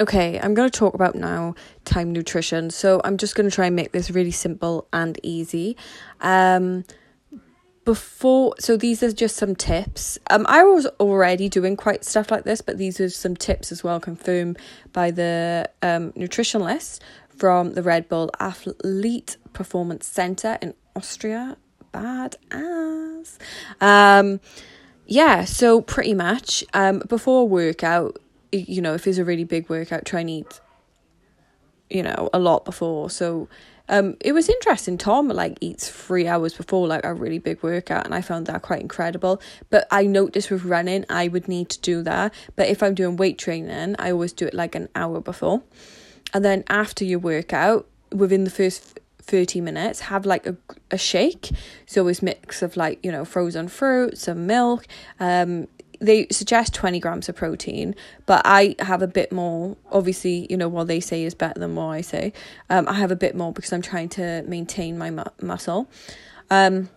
Okay, I'm going to talk about now time nutrition. So I'm just going to try and make this really simple and easy. Um, before, so these are just some tips. Um, I was already doing quite stuff like this, but these are some tips as well, confirmed by the um, nutritionist from the Red Bull Athlete Performance Center in Austria. Bad ass. Um, yeah, so pretty much um, before workout, you know, if it's a really big workout, try and eat, you know, a lot before. So um, it was interesting. Tom like eats three hours before like a really big workout, and I found that quite incredible. But I noticed with running, I would need to do that. But if I'm doing weight training, I always do it like an hour before, and then after your workout, within the first 30 minutes have like a, a shake so it's mix of like you know frozen fruit some milk um they suggest 20 grams of protein but i have a bit more obviously you know what they say is better than what i say. Um i have a bit more because i'm trying to maintain my mu- muscle. Um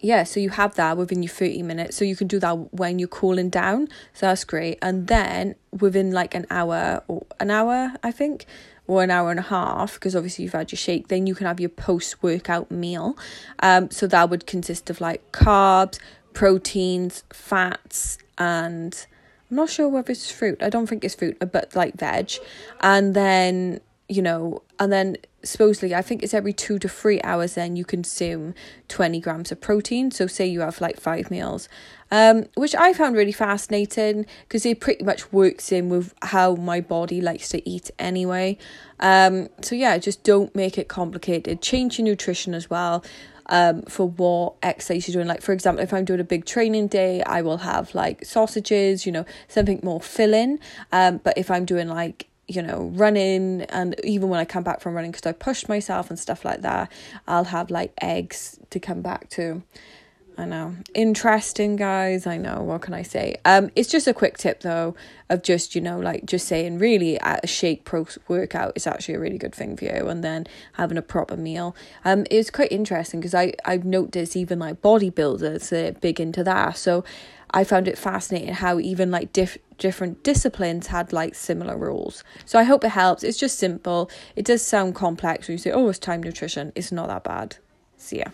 yeah so you have that within your 30 minutes so you can do that when you're cooling down so that's great and then within like an hour or an hour i think or an hour and a half because obviously you've had your shake then you can have your post workout meal um so that would consist of like carbs proteins, fats, and I'm not sure whether it's fruit. I don't think it's fruit, but like veg. And then, you know, and then supposedly, I think it's every two to three hours, then you consume 20 grams of protein. So, say you have like five meals, um, which I found really fascinating because it pretty much works in with how my body likes to eat anyway. Um, so, yeah, just don't make it complicated. Change your nutrition as well um, for what exercise you're doing. Like, for example, if I'm doing a big training day, I will have like sausages, you know, something more filling. Um, but if I'm doing like, you know, running and even when I come back from running because I pushed myself and stuff like that, I'll have like eggs to come back to. I know. Interesting, guys. I know. What can I say? Um, it's just a quick tip though of just you know like just saying really a shake pro workout is actually a really good thing for you, and then having a proper meal. Um, it was quite interesting because I I've noticed even like bodybuilders are big into that. So I found it fascinating how even like diff- different disciplines had like similar rules. So I hope it helps. It's just simple. It does sound complex when you say, oh, it's time nutrition. It's not that bad. See ya.